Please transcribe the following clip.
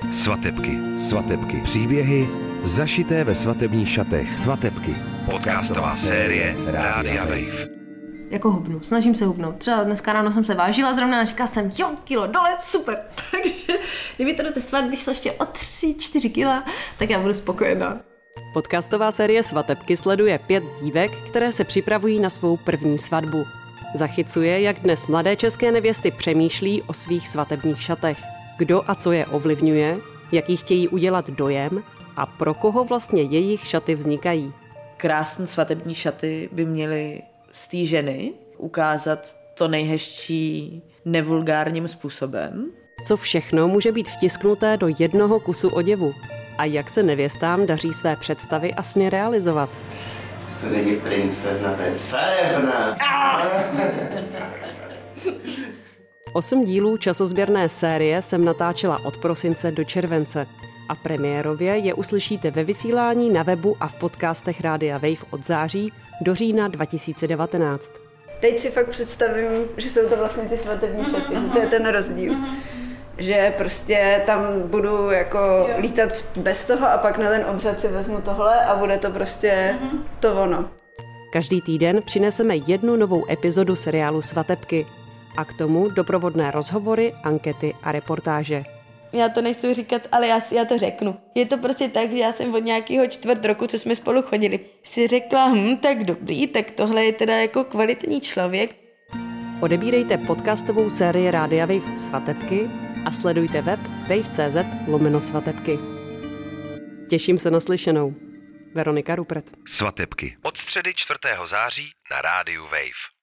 Svatebky. Svatebky. Příběhy zašité ve svatebních šatech. Svatebky. Podcastová série Rádia Wave. Jako hubnu, snažím se hubnout. Třeba dneska ráno jsem se vážila zrovna a říkala jsem, jo, kilo dole, super. Takže kdyby to do té svatby šlo ještě o 3-4 kila, tak já budu spokojená. Podcastová série Svatebky sleduje pět dívek, které se připravují na svou první svatbu. Zachycuje, jak dnes mladé české nevěsty přemýšlí o svých svatebních šatech. Kdo a co je ovlivňuje, jaký chtějí udělat dojem a pro koho vlastně jejich šaty vznikají. Krásné svatební šaty by měly z té ženy ukázat to nejhezčí nevulgárním způsobem. Co všechno může být vtisknuté do jednoho kusu oděvu a jak se nevěstám daří své představy a sny realizovat. To není princezna, to je carevna. Osm dílů časozběrné série jsem natáčela od prosince do července a premiérově je uslyšíte ve vysílání na webu a v podcastech Rádia Wave od září do října 2019. Teď si fakt představím, že jsou to vlastně ty svatební šaty, že to je ten rozdíl. Že prostě tam budu jako lítat v- bez toho a pak na ten obřad si vezmu tohle a bude to prostě to ono. Každý týden přineseme jednu novou epizodu seriálu Svatebky a k tomu doprovodné rozhovory, ankety a reportáže. já to nechci říkat, ale já, já to řeknu. Je to prostě tak, že já jsem od nějakého čtvrt roku, co jsme spolu chodili, si řekla, hm, tak dobrý, tak tohle je teda jako kvalitní člověk. Odebírejte podcastovou sérii Rádia Wave Svatebky a sledujte web wave.cz lomeno svatebky. Těším se na slyšenou. Veronika Rupret. Svatebky. Od středy 4. září na rádiu Wave.